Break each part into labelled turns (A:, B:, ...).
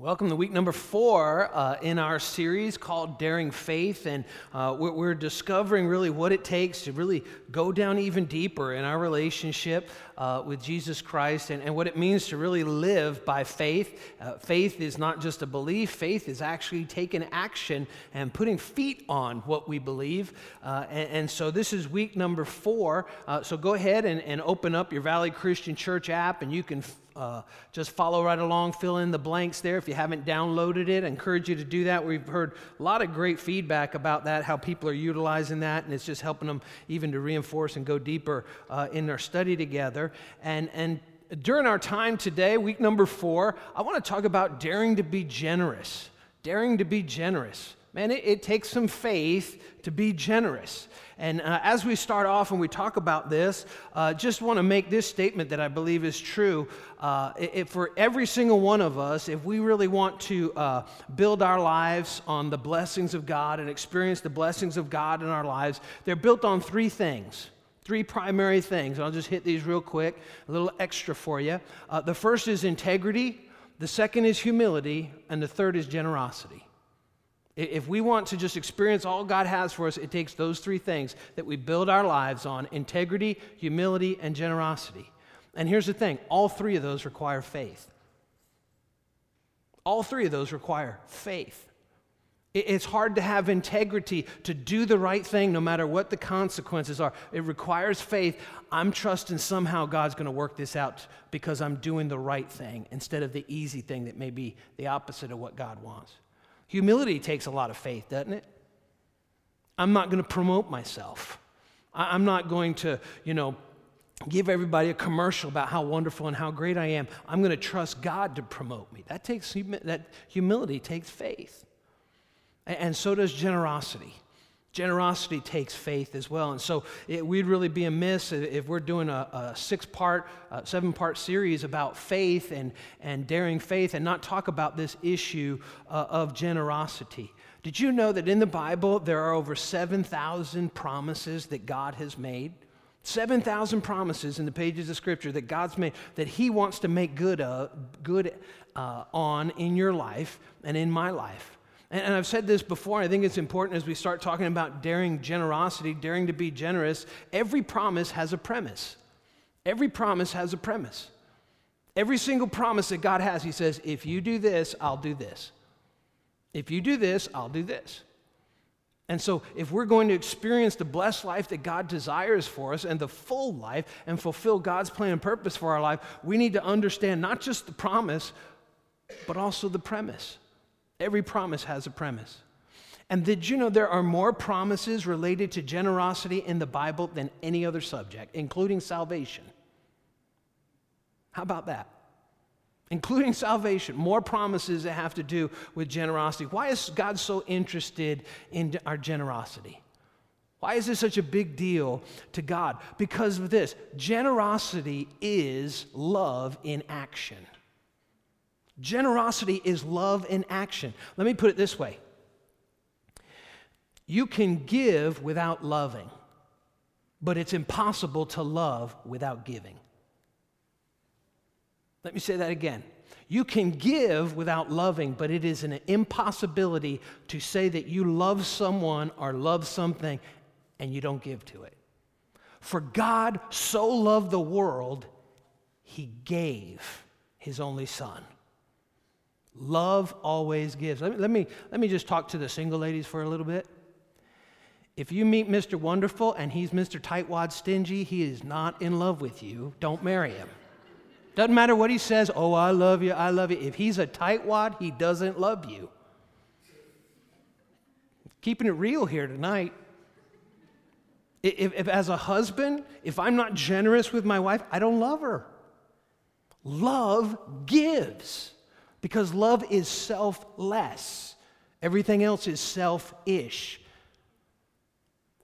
A: Welcome to week number four uh, in our series called Daring Faith. And uh, we're, we're, discovering really what it takes to really go down even deeper in our relationship uh, with Jesus Christ and, and, what it means to really live by faith. Uh, faith is not just a belief, faith is actually taking action and putting feet on what we believe. Uh, and, and, so this is week number four. Uh, so go ahead and, and open up your Valley Christian Church app and you can uh, just follow right along, fill in the blanks there. If you haven't downloaded it, I encourage you to do that. We've heard a lot of great feedback about that, how people are utilizing that, and it's just helping them even to reinforce and go deeper uh, in their study together. And, and during our time today, week number four, I want to talk about daring to be generous. Daring to be generous. Man, it, it takes some faith to be generous. And uh, as we start off and we talk about this, uh, just want to make this statement that I believe is true. Uh, for every single one of us, if we really want to uh, build our lives on the blessings of God and experience the blessings of God in our lives, they're built on three things. Three primary things. I'll just hit these real quick, a little extra for you. Uh, the first is integrity, the second is humility, and the third is generosity. If we want to just experience all God has for us, it takes those three things that we build our lives on integrity, humility, and generosity. And here's the thing all three of those require faith. All three of those require faith. It's hard to have integrity, to do the right thing no matter what the consequences are. It requires faith. I'm trusting somehow God's going to work this out because I'm doing the right thing instead of the easy thing that may be the opposite of what God wants. Humility takes a lot of faith, doesn't it? I'm not going to promote myself. I'm not going to, you know, give everybody a commercial about how wonderful and how great I am. I'm going to trust God to promote me. That takes that humility takes faith. And so does generosity. Generosity takes faith as well. And so it, we'd really be amiss if we're doing a, a six part, uh, seven part series about faith and, and daring faith and not talk about this issue uh, of generosity. Did you know that in the Bible there are over 7,000 promises that God has made? 7,000 promises in the pages of Scripture that God's made that He wants to make good, uh, good uh, on in your life and in my life. And, and I've said this before, I think it's important as we start talking about daring generosity, daring to be generous. Every promise has a premise. Every promise has a premise. Every single promise that God has, He says, if you do this, I'll do this. If you do this, I'll do this. And so, if we're going to experience the blessed life that God desires for us and the full life and fulfill God's plan and purpose for our life, we need to understand not just the promise, but also the premise. Every promise has a premise. And did you know there are more promises related to generosity in the Bible than any other subject, including salvation? How about that? Including salvation, more promises that have to do with generosity. Why is God so interested in our generosity? Why is this such a big deal to God? Because of this generosity is love in action. Generosity is love in action. Let me put it this way you can give without loving, but it's impossible to love without giving. Let me say that again. You can give without loving, but it is an impossibility to say that you love someone or love something and you don't give to it. For God so loved the world, he gave his only son. Love always gives. Let me, let me, let me just talk to the single ladies for a little bit. If you meet Mr. Wonderful and he's Mr. Tightwad Stingy, he is not in love with you. Don't marry him. Doesn't matter what he says, oh, I love you, I love you. If he's a tightwad, he doesn't love you. Keeping it real here tonight. If, if, as a husband, if I'm not generous with my wife, I don't love her. Love gives because love is selfless. Everything else is selfish.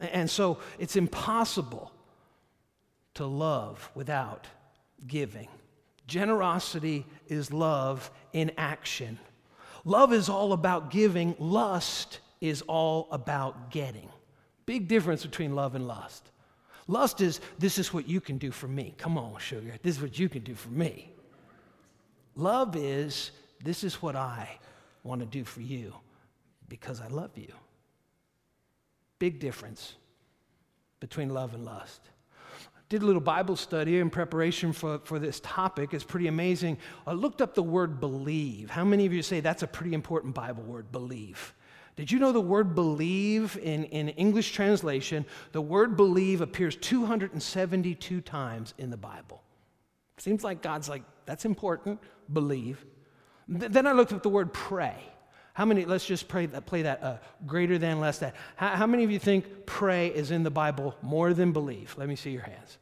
A: And so it's impossible to love without giving. Generosity is love in action. Love is all about giving, lust is all about getting. Big difference between love and lust. Lust is this is what you can do for me. Come on, sugar. This is what you can do for me. Love is This is what I want to do for you because I love you. Big difference between love and lust. Did a little Bible study in preparation for, for this topic. It's pretty amazing. I looked up the word believe. How many of you say that's a pretty important Bible word, believe? Did you know the word believe in, in English translation, the word believe appears 272 times in the Bible? Seems like God's like, that's important, believe. Then I looked up the word pray. How many, let's just pray that, play that uh, greater than, less than. How, how many of you think pray is in the Bible more than believe? Let me see your hands.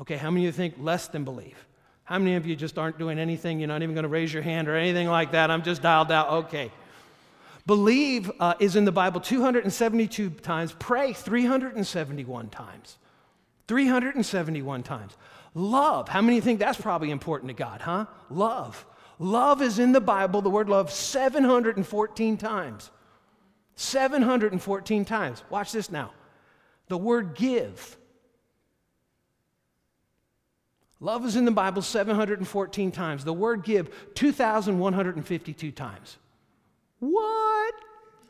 A: Okay, how many of you think less than believe? How many of you just aren't doing anything? You're not even going to raise your hand or anything like that. I'm just dialed out. Okay. Believe uh, is in the Bible 272 times, pray 371 times. 371 times. Love, how many think that's probably important to God, huh? Love. Love is in the Bible, the word love, 714 times. 714 times. Watch this now. The word give. Love is in the Bible 714 times. The word give, 2,152 times. What?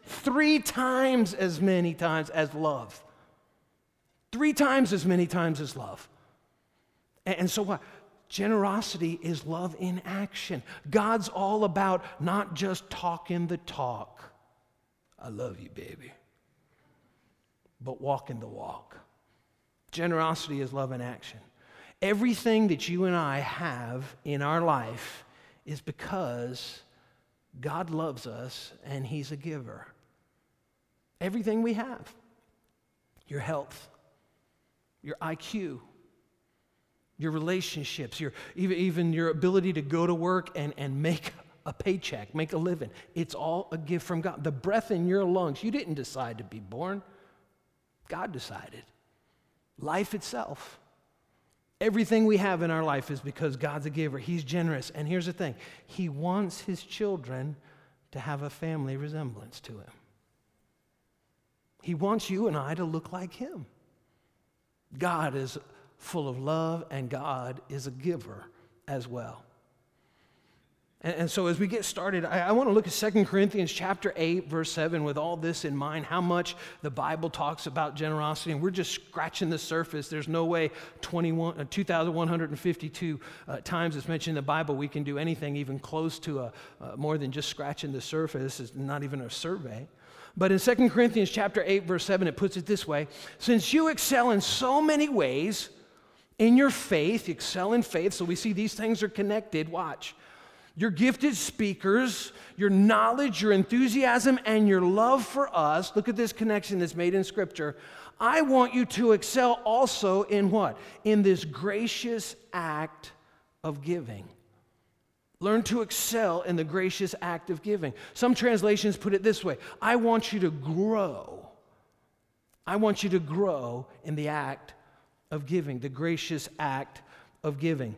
A: Three times as many times as love. Three times as many times as love. And so what? Generosity is love in action. God's all about not just talking the talk. I love you, baby. But walking the walk. Generosity is love in action. Everything that you and I have in our life is because God loves us and He's a giver. Everything we have your health, your IQ, your relationships, your, even, even your ability to go to work and, and make a paycheck, make a living. It's all a gift from God. The breath in your lungs, you didn't decide to be born, God decided. Life itself. Everything we have in our life is because God's a giver. He's generous. And here's the thing He wants His children to have a family resemblance to Him. He wants you and I to look like Him. God is full of love, and God is a giver as well. And, and so as we get started, I, I want to look at 2 Corinthians chapter 8, verse 7, with all this in mind, how much the Bible talks about generosity. And we're just scratching the surface. There's no way 21, uh, 2,152 uh, times it's mentioned in the Bible we can do anything even close to a, uh, more than just scratching the surface. It's not even a survey. But in 2 Corinthians chapter 8, verse 7, it puts it this way Since you excel in so many ways, in your faith, excel in faith. So we see these things are connected. Watch. Your gifted speakers, your knowledge, your enthusiasm, and your love for us. Look at this connection that's made in Scripture. I want you to excel also in what? In this gracious act of giving. Learn to excel in the gracious act of giving. Some translations put it this way I want you to grow. I want you to grow in the act of giving, the gracious act of giving.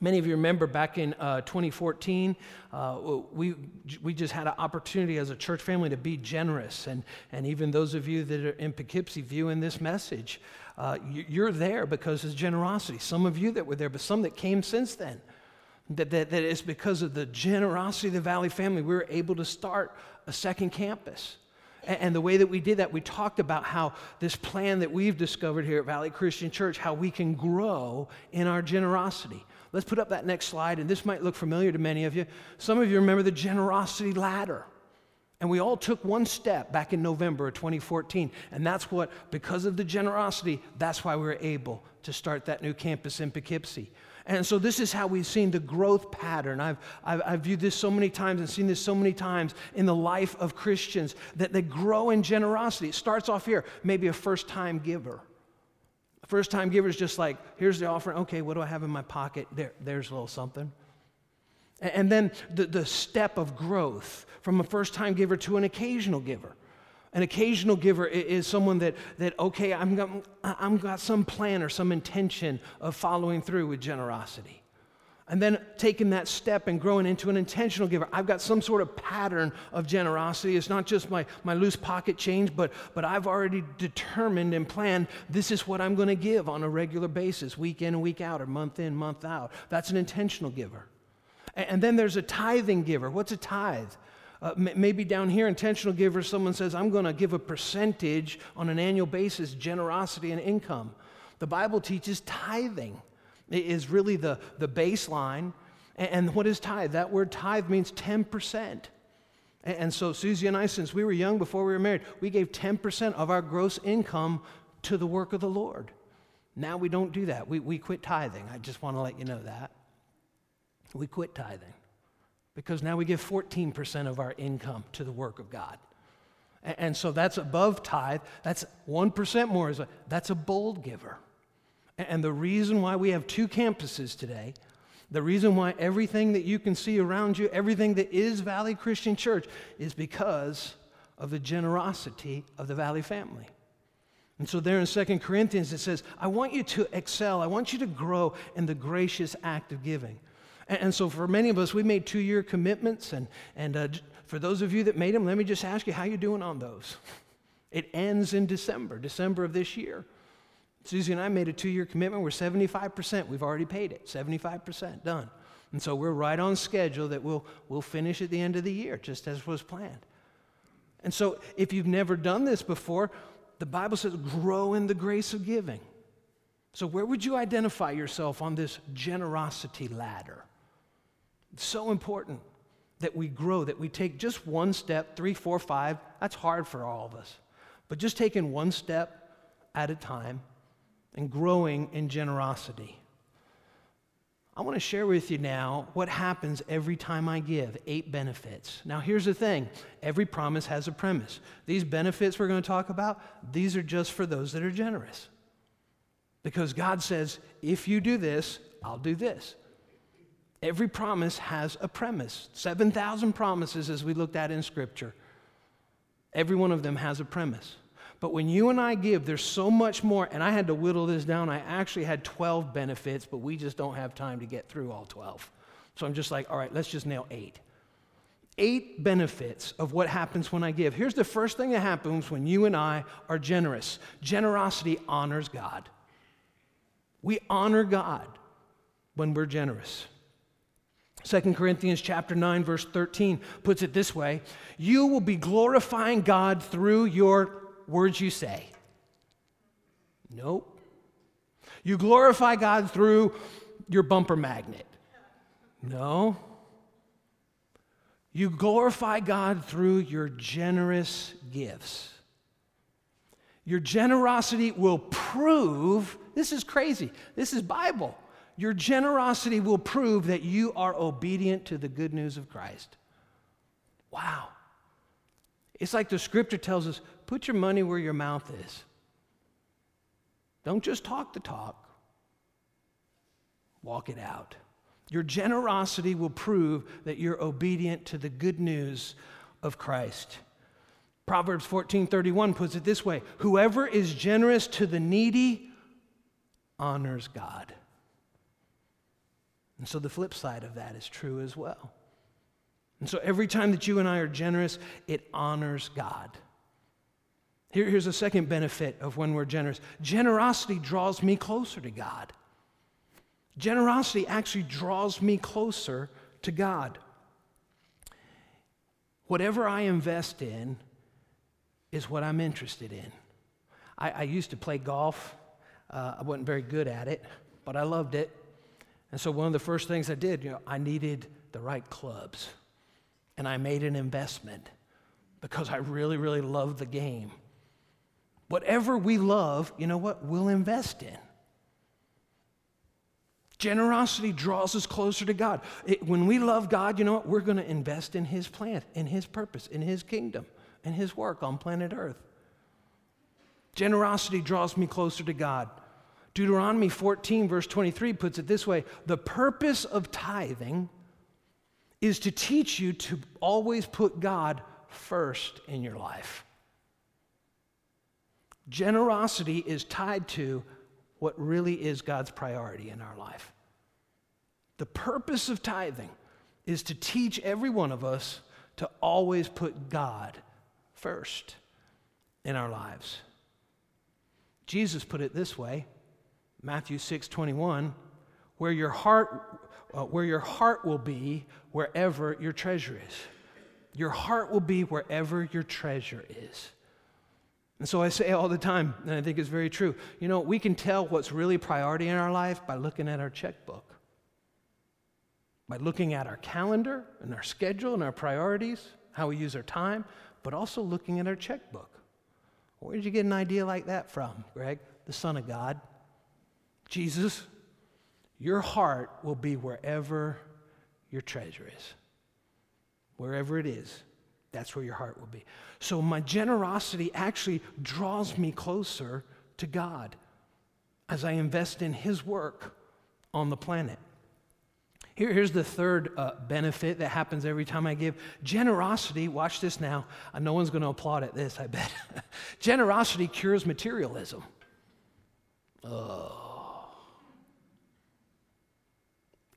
A: Many of you remember back in uh, 2014, uh, we, we just had an opportunity as a church family to be generous. And, and even those of you that are in Poughkeepsie viewing this message, uh, you're there because of generosity. Some of you that were there, but some that came since then. That, that, that it's because of the generosity of the Valley family, we were able to start a second campus. And the way that we did that, we talked about how this plan that we've discovered here at Valley Christian Church, how we can grow in our generosity. Let's put up that next slide, and this might look familiar to many of you. Some of you remember the generosity ladder. And we all took one step back in November of 2014. And that's what, because of the generosity, that's why we were able to start that new campus in Poughkeepsie. And so this is how we've seen the growth pattern. I've, I've, I've, viewed this so many times and seen this so many times in the life of Christians that they grow in generosity. It starts off here, maybe a first time giver. First time giver is just like, here's the offering. Okay, what do I have in my pocket? There, there's a little something. And, and then the, the step of growth from a first time giver to an occasional giver. An occasional giver is someone that, that okay, I'm got, I'm got some plan or some intention of following through with generosity. And then taking that step and growing into an intentional giver. I've got some sort of pattern of generosity. It's not just my, my loose pocket change, but, but I've already determined and planned this is what I'm going to give on a regular basis, week in and week out, or month in, month out. That's an intentional giver. And then there's a tithing giver. What's a tithe? Uh, maybe down here, intentional giver, someone says, I'm going to give a percentage on an annual basis, generosity and income. The Bible teaches tithing is really the, the baseline. And what is tithe? That word tithe means 10%. And so Susie and I, since we were young before we were married, we gave 10% of our gross income to the work of the Lord. Now we don't do that. We, we quit tithing. I just want to let you know that. We quit tithing because now we give 14% of our income to the work of God. And, so that's above tithe. That's 1% more. That's a bold giver. And, and the reason why we have two campuses today the reason why everything that you can see around you, everything that is Valley Christian Church, is because of the generosity of the Valley family. And so, there in Second Corinthians, it says, I want you to excel. I want you to grow in the gracious act of giving. And, so, for many of us, we made two year commitments. And, and uh, for those of you that made them, let me just ask you, how you doing on those? It ends in December, December of this year. Susie and I made a two year commitment. We're 75%. We've already paid it. 75% done. And so we're right on schedule that we'll, we'll finish at the end of the year, just as was planned. And so if you've never done this before, the Bible says grow in the grace of giving. So, where would you identify yourself on this generosity ladder? So important that we grow, that we take just one step, three, four, five. That's hard for all of us. But just taking one step at a time and growing in generosity. I want to share with you now what happens every time I give eight benefits. Now, here's the thing every promise has a premise. These benefits we're going to talk about, these are just for those that are generous. Because God says, if you do this, I'll do this. Every promise has a premise. 7,000 promises, as we looked at in Scripture. Every one of them has a premise. But when you and I give, there's so much more. And I had to whittle this down. I actually had 12 benefits, but we just don't have time to get through all 12. So I'm just like, all right, let's just nail eight. Eight benefits of what happens when I give. Here's the first thing that happens when you and I are generous generosity honors God. We honor God when we're generous. 2 Corinthians chapter 9 verse 13 puts it this way, you will be glorifying God through your words you say? Nope. You glorify God through your bumper magnet? No. You glorify God through your generous gifts. Your generosity will prove, this is crazy, this is Bible. Your generosity will prove that you are obedient to the good news of Christ. Wow. It's like the scripture tells us put your money where your mouth is. Don't just talk the talk, walk it out. Your generosity will prove that you're obedient to the good news of Christ. Proverbs 14:31 puts it this way, whoever is generous to the needy honors God. And so the flip side of that is true as well. And so every time that you and I are generous, it honors God. Here, here's a second benefit of when we're generous generosity draws me closer to God. Generosity actually draws me closer to God. Whatever I invest in is what I'm interested in. I, I used to play golf. Uh, I wasn't very good at it, but I loved it. And so one of the first things I did, you know, I needed the right clubs and I made an investment because I really, really love the game. Whatever we love, you know what? We'll invest in. Generosity draws us closer to God. It, when we love God, you know what? We're going to invest in His plan, in His purpose, in His kingdom, in His work on planet Earth. Generosity draws me closer to God. Deuteronomy 14, verse 23 puts it this way The purpose of tithing is to teach you to always put God first in your life. Generosity is tied to what really is God's priority in our life. The purpose of tithing is to teach every one of us to always put God first in our lives. Jesus put it this way Matthew 6 21 where your heart, uh, where your heart will be, wherever your treasure is. Your heart will be wherever your treasure is. And so I say all the time, and I think it's very true. You know, we can tell what's really priority in our life by looking at our checkbook, by looking at our calendar and our schedule and our priorities, how we use our time, but also looking at our checkbook. Where did you get an idea like that from, Greg? The Son of God. Jesus, your heart will be wherever your treasure is. Wherever it is, that's where your heart will be. So my generosity actually draws me closer to God as I invest in His work on the planet. Here, here's the third uh, benefit that happens every time I give. Generosity, watch this now. Uh, no one's going to applaud at this, I bet. Generosity cures materialism. Oh.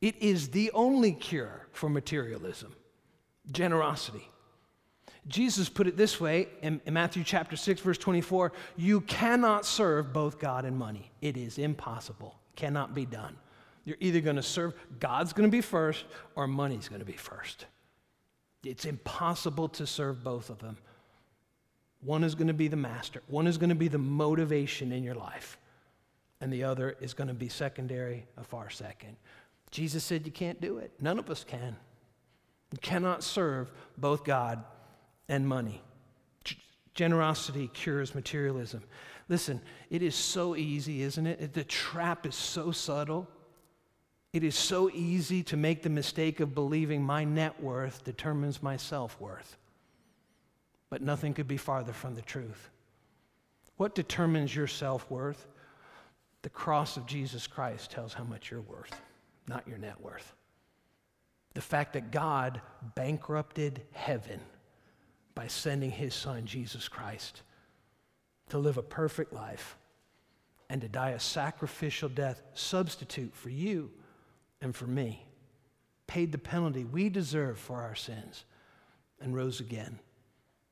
A: It is the only cure for materialism generosity. Jesus put it this way in, in, Matthew chapter 6, verse 24 You cannot serve both God and money. It is impossible, cannot be done. You're either going to serve, God's going to be first, or money's going to be first. It's impossible to serve both of them. One is going to be the master, one is going to be the motivation in your life, and the other is going to be secondary, a far second. Jesus said you can't do it. None of us can. You cannot serve both God and money. Generosity cures materialism. Listen, it is so easy, isn't it? The trap is so subtle. It is so easy to make the mistake of believing my net worth determines my self worth. But nothing could be farther from the truth. What determines your self worth? The cross of Jesus Christ tells how much you're worth, not your net worth. The fact that God bankrupted heaven by sending his son, Jesus Christ, to live a perfect life and to die a sacrificial death, substitute for you and for me, paid the penalty we deserve for our sins, and rose again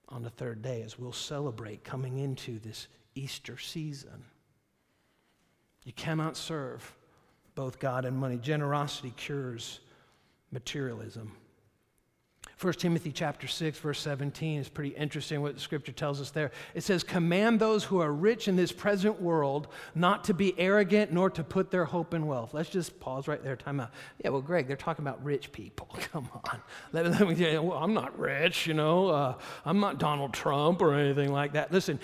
A: on the third day as we'll celebrate coming into this Easter season. You cannot serve both God and money. Generosity cures materialism. 1 Timothy chapter 6 verse 17 is pretty interesting what the scripture tells us there. It says command those who are rich in this present world not to be arrogant nor to put their hope in wealth. Let's just pause right there time out. Yeah, well Greg, they're talking about rich people. Come on. Let, let me well, I'm not rich, you know. Uh, I'm not Donald Trump or anything like that. Listen,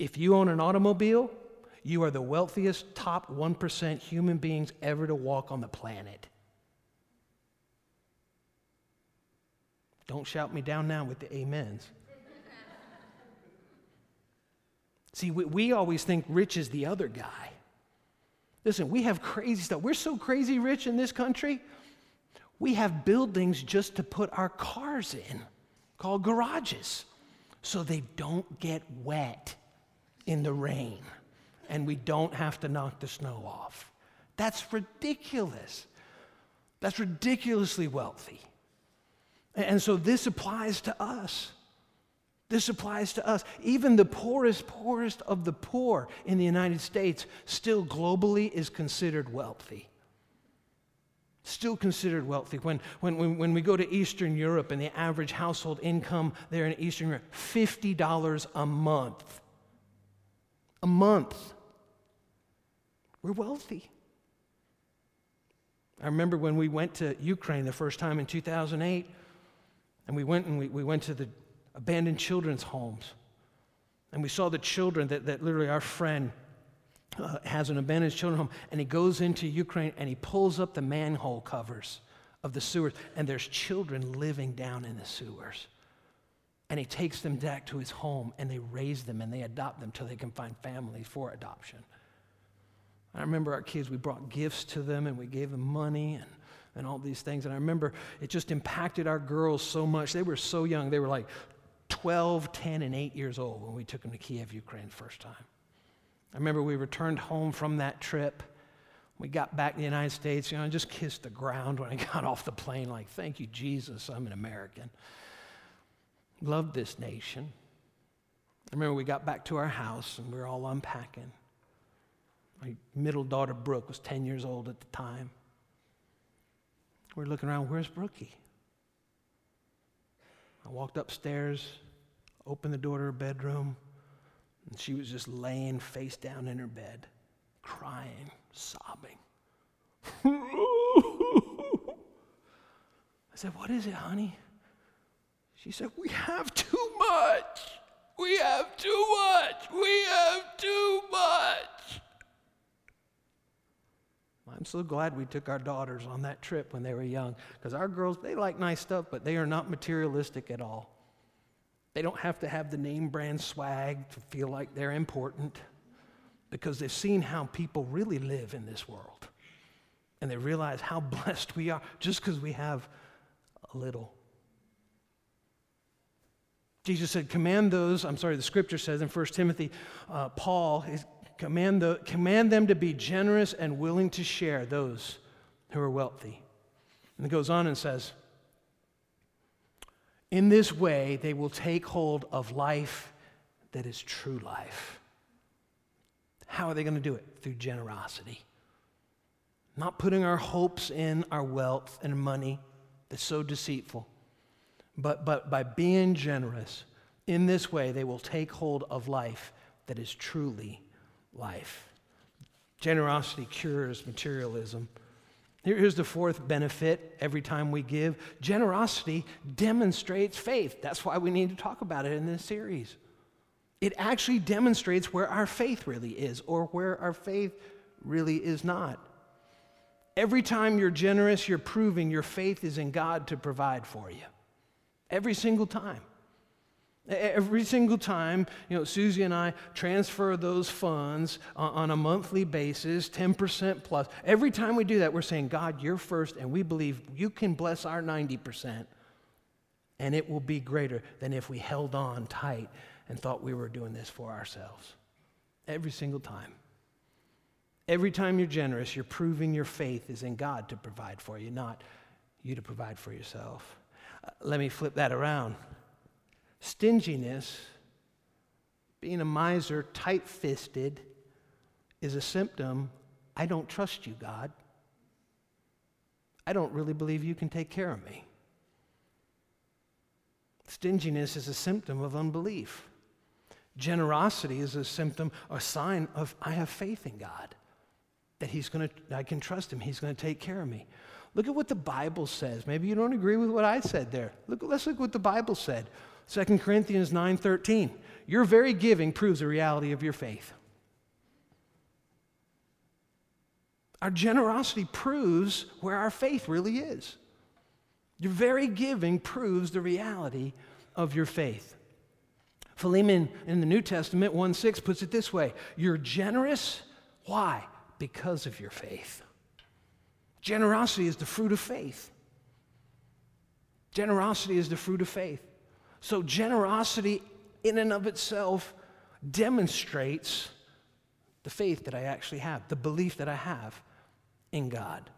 A: if you own an automobile, you are the wealthiest top 1% human beings ever to walk on the planet. Don't shout me down now with the amens. See, we, we always think rich is the other guy. Listen, we have crazy stuff. We're so crazy rich in this country. We have buildings just to put our cars in called garages so they don't get wet in the rain and we don't have to knock the snow off. That's ridiculous. That's ridiculously wealthy. And so this applies to us. This applies to us. Even the poorest, poorest of the poor in the United States still globally is considered wealthy. Still considered wealthy. When, when, when we go to Eastern Europe and the average household income there in Eastern Europe, $50 a month. A month. We're wealthy. I remember when we went to Ukraine the first time in 2008. And we went and we, we went to the abandoned children's homes. And we saw the children that, that literally our friend uh, has an abandoned children's home. And he goes into Ukraine and he pulls up the manhole covers of the sewers. And there's children living down in the sewers. And he takes them back to his home and they raise them and they adopt them till they can find families for adoption. I remember our kids, we brought gifts to them and we gave them money and and all these things. And I remember it just impacted our girls so much. They were so young. They were like 12, 10, and 8 years old when we took them to Kiev, Ukraine, first time. I remember we returned home from that trip. We got back to the United States, you know, I just kissed the ground when I got off the plane, like, thank you, Jesus, I'm an American. Loved this nation. I remember we got back to our house and we were all unpacking. My middle daughter, Brooke, was 10 years old at the time. We're looking around, where's Brookie? I walked upstairs, opened the door to her bedroom, and she was just laying face down in her bed, crying, sobbing. I said, What is it, honey? She said, We have too much. We have too much. We have too much. I'm so glad we took our daughters on that trip when they were young because our girls, they like nice stuff, but they are not materialistic at all. They don't have to have the name brand swag to feel like they're important because they've seen how people really live in this world. And they realize how blessed we are just because we have a little. Jesus said, Command those, I'm sorry, the scripture says in 1 Timothy, uh, Paul is, command, the, command them to be generous and willing to share those who are wealthy. And it goes on and says, In this way, they will take hold of life that is true life. How are they going to do it? Through generosity. Not putting our hopes in our wealth and money that's so deceitful but, but by being generous, in this way, they will take hold of life that is truly life. Generosity cures materialism. Here's the fourth benefit every time we give generosity demonstrates faith. That's why we need to talk about it in this series. It actually demonstrates where our faith really is or where our faith really is not. Every time you're generous, you're proving your faith is in God to provide for you. Every single time. Every single time, you know, Susie and I transfer those funds on a monthly basis, 10% plus. Every time we do that, we're saying, God, you're first, and we believe you can bless our 90%, and it will be greater than if we held on tight and thought we were doing this for ourselves. Every single time. Every time you're generous, you're proving your faith is in God to provide for you, not you to provide for yourself. Uh, let me flip that around. Stinginess, being a miser, tight fisted, is a symptom I don't trust you, God. I don't really believe you can take care of me. Stinginess is a symptom of unbelief. Generosity is a symptom, a sign of I have faith in God, that He's going to, I can trust Him, He's going to take care of me. Look at what the Bible says. Maybe you don't agree with what I said there. Look, let's look at what the Bible said. 2 Corinthians 9:13. Your very giving proves the reality of your faith. Our generosity proves where our faith really is. Your very giving proves the reality of your faith. Philemon in the New Testament 1 6 puts it this way You're generous. Why? Because of your faith. Generosity is the fruit of faith. Generosity is the fruit of faith. So, generosity in and of itself demonstrates the faith that I actually have, the belief that I have in God.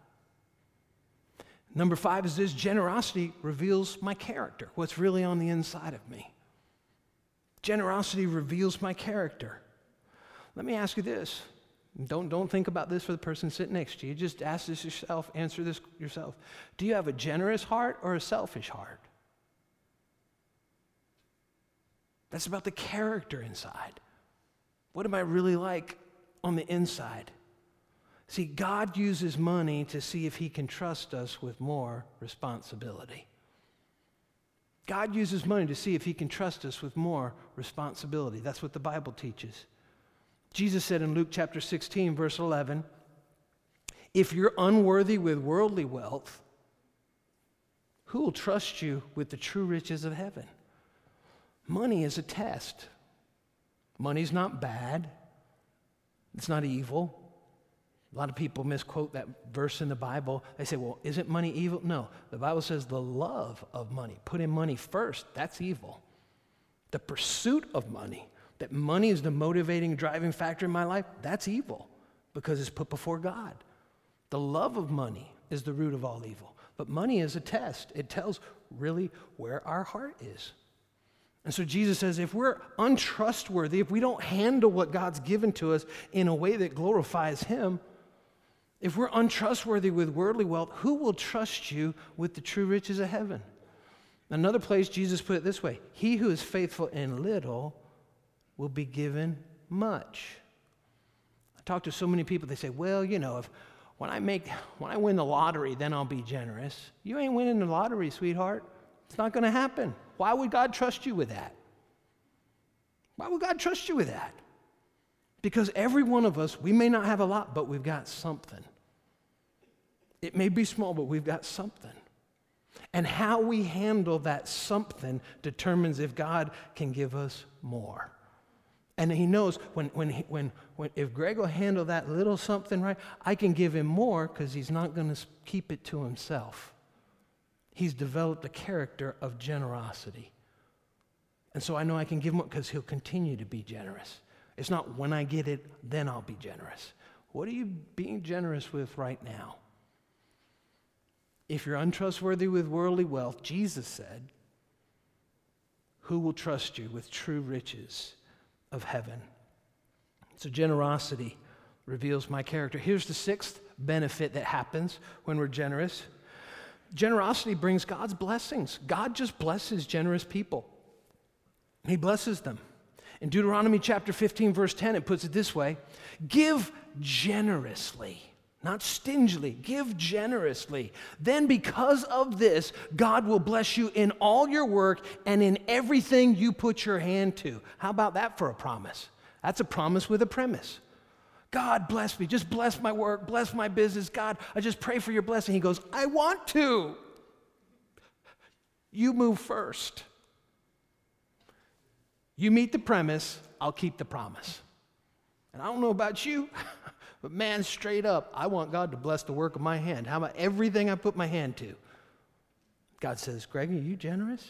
A: Number five is this generosity reveals my character, what's really on the inside of me. Generosity reveals my character. Let me ask you this don't, don't think about this for the person sitting next to you. Just ask this yourself, answer this yourself. Do you have a generous heart or a selfish heart? That's about the character inside. What am I really like on the inside? See, God uses money to see if He can trust us with more responsibility. God uses money to see if He can trust us with more responsibility. That's what the Bible teaches. Jesus said in Luke chapter 16, verse 11, if you're unworthy with worldly wealth, who will trust you with the true riches of heaven? Money is a test. Money's not bad, it's not evil. A lot of people misquote that verse in the Bible. They say, well, isn't money evil? No. The Bible says the love of money, putting money first, that's evil. The pursuit of money that money is the motivating, driving factor in my life, that's evil because it's put before God. The love of money is the root of all evil. But money is a test, it tells really where our heart is. And so Jesus says if we're untrustworthy, if we don't handle what God's given to us in a way that glorifies Him, If we're untrustworthy with worldly wealth, who will trust you with the true riches of heaven? Another place, Jesus put it this way He who is faithful in little will be given much. I talk to so many people, they say, Well, you know, if when I make when I win the lottery, then I'll be generous. You ain't winning the lottery, sweetheart. It's not going to happen. Why would God trust you with that? Why would God trust you with that? Because every one of us, we may not have a lot, but we've got something. It may be small, but we've got something. And how we handle that something determines if God can give us more. And he knows when, when, when, when if Greg will handle that little something right, I can give him more because he's not going to keep it to himself. He's developed a character of generosity. And so I know I can give him because he'll continue to be generous. It's not when I get it, then I'll be generous. What are you being generous with right now? If you're untrustworthy with worldly wealth, Jesus said, Who will trust you with true riches of heaven? So, generosity reveals my character. Here's the sixth benefit that happens when we're generous generosity brings God's blessings. God just blesses generous people, He blesses them. In Deuteronomy chapter 15, verse 10, it puts it this way Give generously not stingily. Give generously. Then, because of this, God will bless you in all your work and in everything you put your hand to. How about that for a promise? That's a promise with a premise. God bless me. Just bless my work, bless my business. God, I just pray for your blessing. He goes, I want to. You move first. You meet the premise, I'll keep the promise. And I don't know about you. But man, straight up, I want God to bless the work of my hand. How about everything I put my hand to? God says, Greg, are you generous?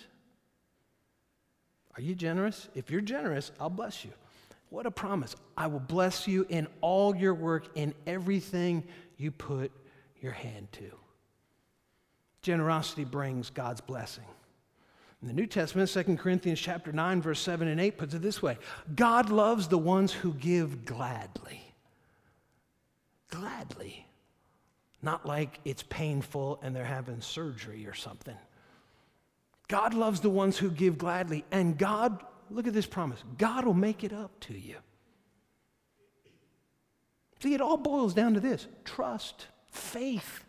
A: Are you generous? If you're generous, I'll bless you. What a promise. I will bless you in all your work, in everything you put your hand to. Generosity brings God's blessing. In the New Testament, 2 Corinthians chapter 9, verse 7 and 8 puts it this way God loves the ones who give gladly gladly. Not like it's painful and they're having surgery or something. God loves the ones who give gladly, and God, look at this promise God will make it up to you. See, it all boils down to this trust, faith.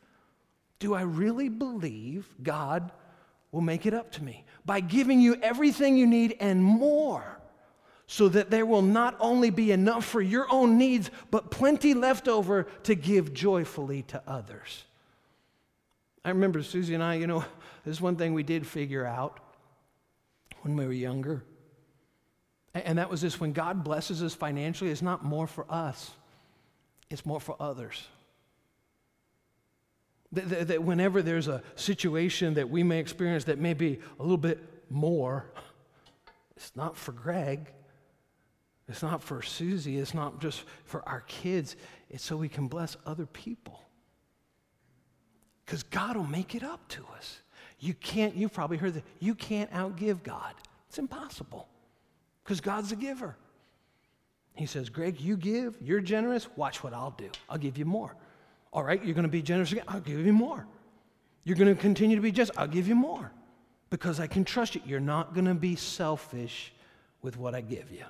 A: Do I really believe God will make it up to me by giving you everything you need and more? so that there will not only be enough for your own needs, but plenty left over to give joyfully to others. I remember Susie and I, you know, this one thing we did figure out when we were younger. And that was this when God blesses us financially, it's not more for us, it's more for others. That, that, that whenever there's a situation that we may experience that may be a little bit more, it's not for Greg, it's not for Susie, it's not just for our kids, it's so we can bless other people. Because God will make it up to us. You can't, you've probably heard that, you can't outgive God. It's impossible because God's a giver. He says, Greg, you give, you're generous, watch what I'll do. I'll give you more. All right, you're going to be generous again, I'll give you more. You're going to continue to be generous, I'll give you more because I can trust you. You're not going to be selfish with what I give you.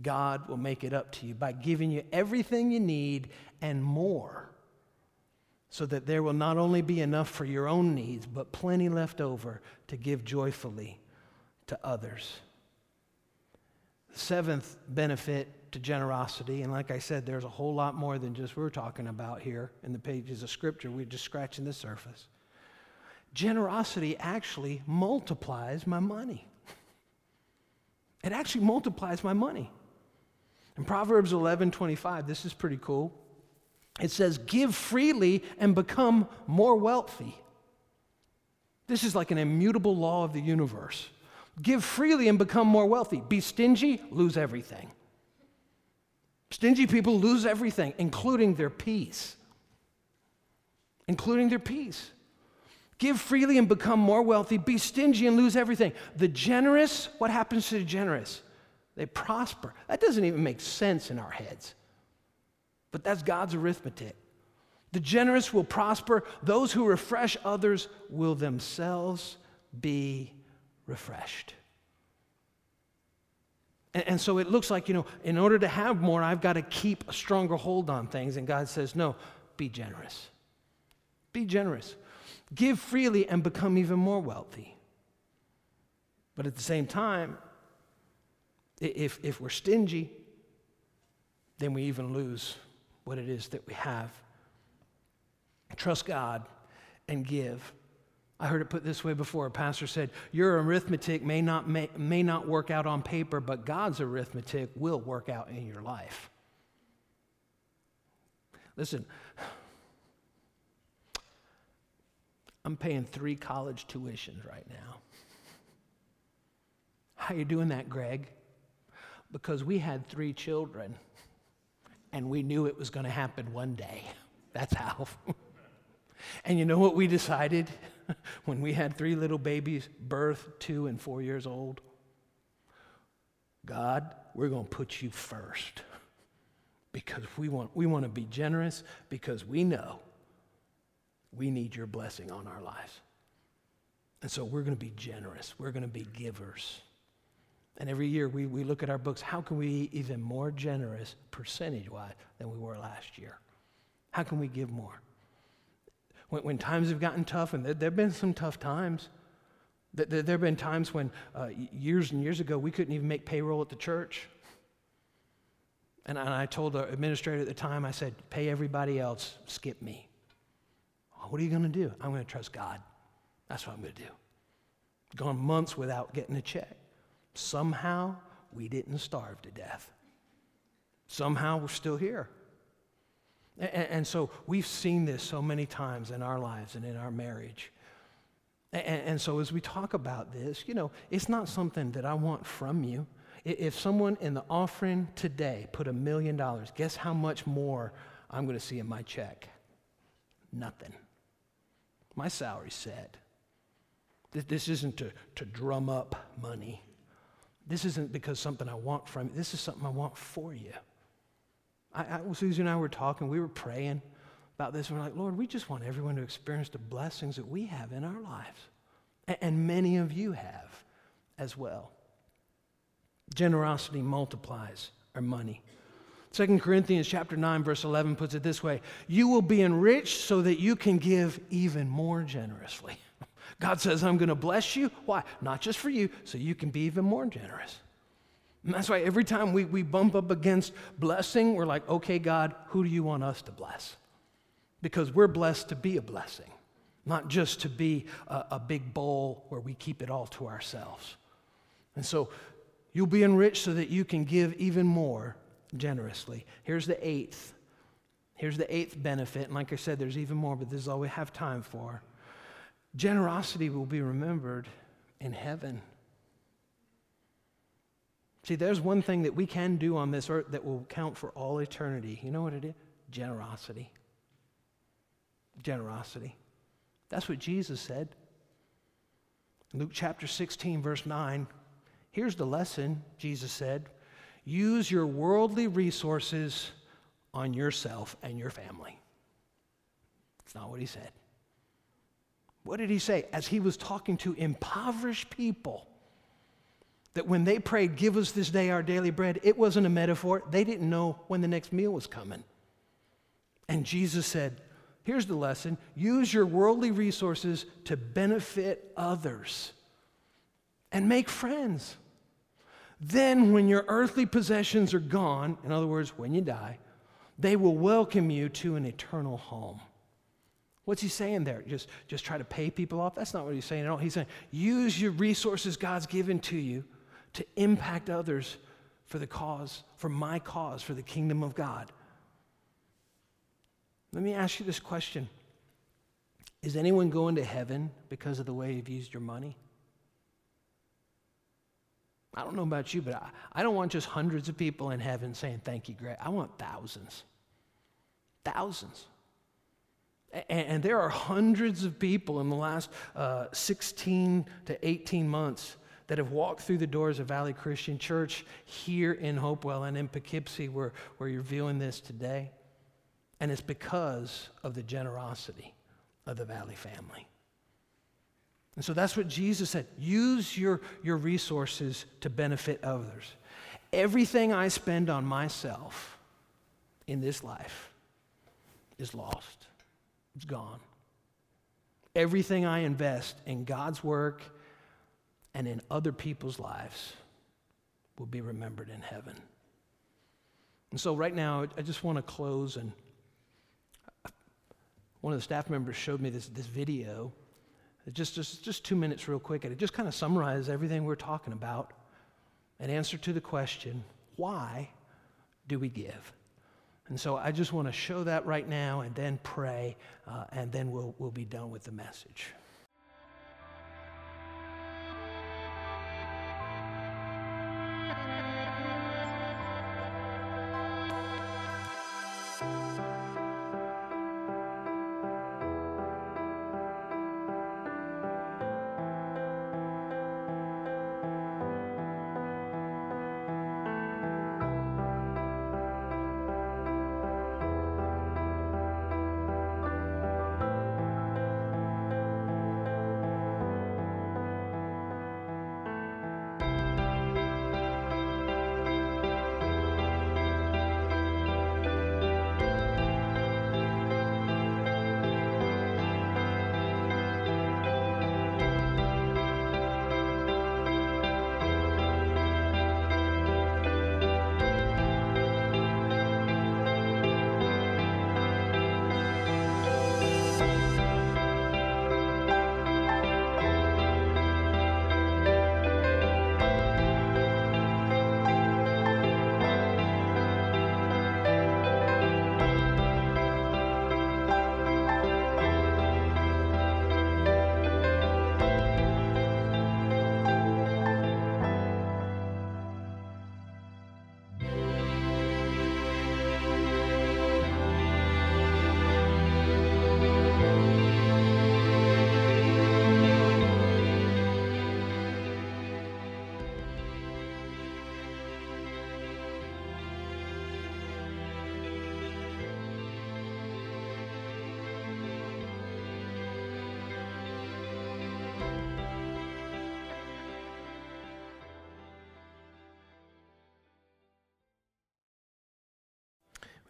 A: God will make it up to you by giving you everything you need and more, so that there will not only be enough for your own needs, but plenty left over to give joyfully to others. The seventh benefit to generosity, and like I said, there's a whole lot more than just we're talking about here in the pages of Scripture. We're just scratching the surface. Generosity actually multiplies my money. It actually multiplies my money. In Proverbs 11 25, this is pretty cool. It says, Give freely and become more wealthy. This is like an immutable law of the universe. Give freely and become more wealthy. Be stingy, lose everything. Stingy people lose everything, including their peace. Including their peace. Give freely and become more wealthy. Be stingy and lose everything. The generous, what happens to the generous? They prosper. That doesn't even make sense in our heads. But that's God's arithmetic. The generous will prosper, those who refresh others will themselves be refreshed. And, and, so it looks like, you know, in order to have more, I've got to keep a stronger hold on things. And God says, no, be generous. Be generous. Give freely and become even more wealthy. But at the same time, if, if we're stingy, then we even lose what it is that we have. Trust God and give. I heard it put this way before. A pastor said, Your arithmetic may not, may, may not work out on paper, but God's arithmetic will work out in your life. Listen, I'm paying three college tuitions right now. How you doing that, Greg? Because we had three children and we knew it was going to happen one day. That's how. and you know what we decided? when we had three little babies, birth, two and four years old? God, we're going to put you first because we want, we want to be generous because we know we need your blessing on our lives. And so we're going to be generous. We're going to be givers. And every year we, we look at our books how can we be even more generous percentage wise than we were last year? How can we give more? When, when times have gotten tough, and there, have been some tough times. There, have been times when uh, years and years ago we couldn't even make payroll at the church. And I told the administrator at the time, I said, pay everybody else, skip me. What are you going to do? I'm going to trust God. That's what I'm going to do. Gone months without getting a check. Somehow we didn't starve to death. Somehow we're still here. And, and, so we've seen this so many times in our lives and in our marriage. And, and so as we talk about this, you know, it's not something that I want from you. If someone in the offering today put a million dollars, guess how much more I'm going to see in my check? Nothing. My salary's set. This isn't to, to drum up money. This isn't because something I want from you. This is something I want for you. I, I, Susie and I were talking, we were praying about this, and we're like, Lord, we just want everyone to experience the blessings that we have in our lives. And, and many of you have as well. Generosity multiplies our money. 2 Corinthians chapter 9 verse 11 puts it this way, you will be enriched so that you can give even more generously. God says I'm going to bless you. Why? Not just for you, so you can be even more generous. And that's why every time we, we bump up against blessing, we're like, okay, God, who do you want us to bless? Because we're blessed to be a blessing, not just to be a, a big bowl where we keep it all to ourselves. And so you'll be enriched so that you can give even more generously. Here's the eighth. Here's the eighth benefit. And like I said, there's even more, but this is all we have time for. Generosity will be remembered in heaven. See, there's one thing that we can do on this earth that will count for all eternity. You know what it is? Generosity. Generosity. That's what Jesus said. Luke chapter 16, verse 9. Here's the lesson Jesus said use your worldly resources on yourself and your family. That's not what he said. What did he say? As he was talking to impoverished people, that when they prayed, Give us this day our daily bread, it wasn't a metaphor. They didn't know when the next meal was coming. And Jesus said, Here's the lesson use your worldly resources to benefit others and make friends. Then, when your earthly possessions are gone, in other words, when you die, they will welcome you to an eternal home. What's he saying there? Just, just try to pay people off? That's not what he's saying at all. He's saying, use your resources God's given to you to impact others for the cause, for my cause, for the kingdom of God. Let me ask you this question Is anyone going to heaven because of the way you've used your money? I don't know about you, but I, I don't want just hundreds of people in heaven saying, Thank you, Greg. I want thousands. Thousands. And, and there are hundreds of people in the last uh, 16 to 18 months that have walked through the doors of Valley Christian Church here in Hopewell and in Poughkeepsie, where, where you're viewing this today. And it's because of the generosity of the Valley family. And so that's what Jesus said use your, your resources to benefit others. Everything I spend on myself in this life is lost, it's gone. Everything I invest in God's work and in other people's lives will be remembered in heaven. And so, right now, I just want to close. And one of the staff members showed me this, this video. Just, just, just two minutes, real quick, and it just kind of summarizes everything we're talking about. An answer to the question why do we give? And so I just want to show that right now and then pray, uh, and then we'll, we'll be done with the message.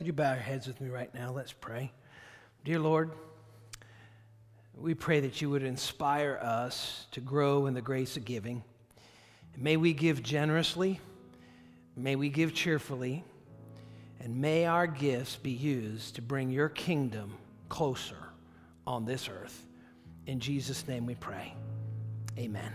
A: Would you bow your heads with me right now? Let's pray. Dear Lord, we pray that you would inspire us to grow in the grace of giving. May we give generously, may we give cheerfully, and may our gifts be used to bring your kingdom closer on this earth. In Jesus' name we pray. Amen.